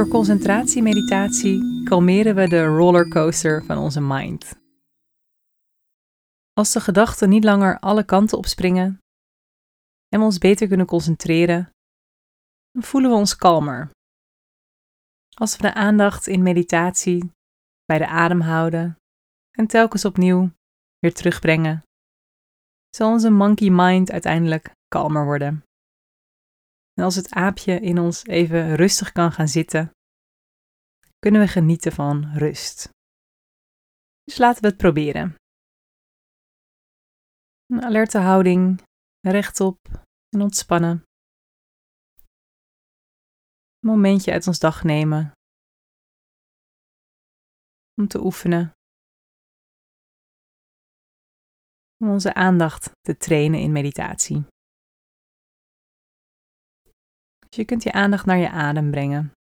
Door concentratiemeditatie kalmeren we de rollercoaster van onze mind. Als de gedachten niet langer alle kanten opspringen en we ons beter kunnen concentreren, dan voelen we ons kalmer. Als we de aandacht in meditatie bij de adem houden en telkens opnieuw weer terugbrengen, zal onze monkey mind uiteindelijk kalmer worden. En als het aapje in ons even rustig kan gaan zitten, kunnen we genieten van rust. Dus laten we het proberen. Een alerte houding, rechtop en ontspannen. Een momentje uit ons dag nemen om te oefenen. Om onze aandacht te trainen in meditatie. Dus je kunt je aandacht naar je adem brengen.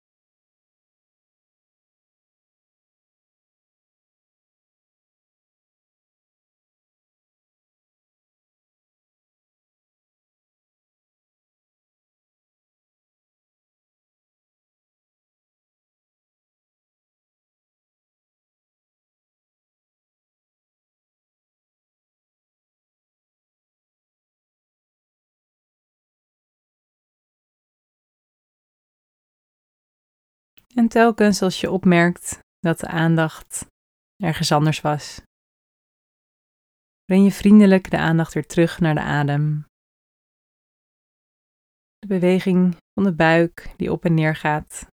En telkens als je opmerkt dat de aandacht ergens anders was, breng je vriendelijk de aandacht weer terug naar de adem. De beweging van de buik die op en neer gaat.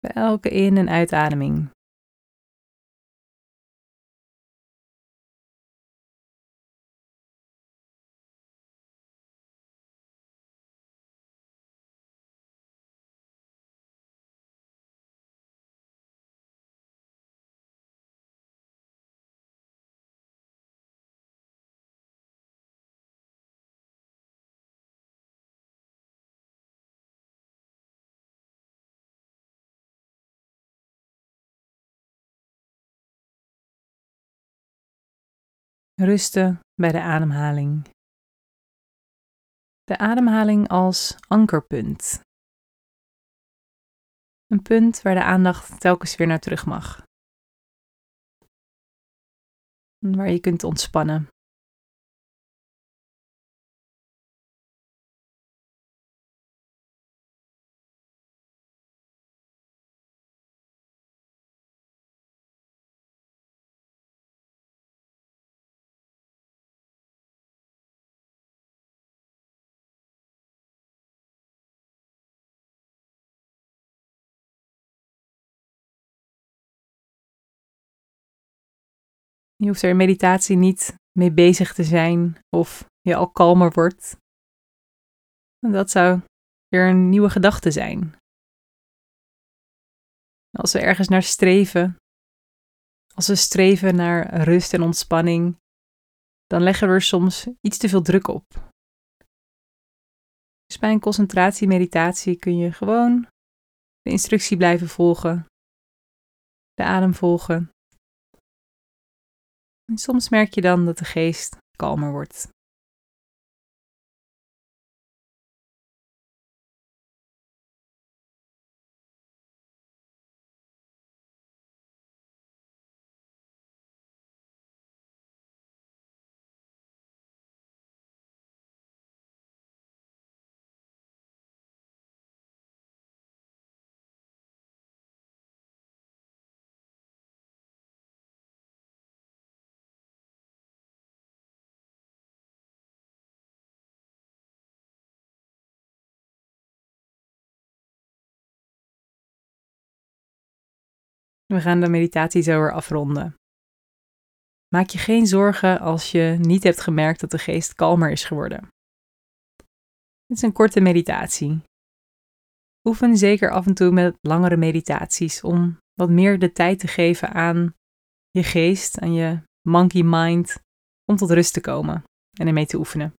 Bij elke in- en uitademing. Rusten bij de ademhaling. De ademhaling als ankerpunt. Een punt waar de aandacht telkens weer naar terug mag. Waar je kunt ontspannen. Je hoeft er in meditatie niet mee bezig te zijn of je al kalmer wordt. Dat zou weer een nieuwe gedachte zijn. Als we ergens naar streven, als we streven naar rust en ontspanning, dan leggen we er soms iets te veel druk op. Dus bij een concentratie-meditatie kun je gewoon de instructie blijven volgen, de adem volgen en soms merk je dan dat de geest kalmer wordt. We gaan de meditatie zo weer afronden. Maak je geen zorgen als je niet hebt gemerkt dat de geest kalmer is geworden. Dit is een korte meditatie. Oefen zeker af en toe met langere meditaties om wat meer de tijd te geven aan je geest, aan je monkey mind, om tot rust te komen en ermee te oefenen.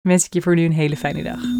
Wens ik je voor nu een hele fijne dag.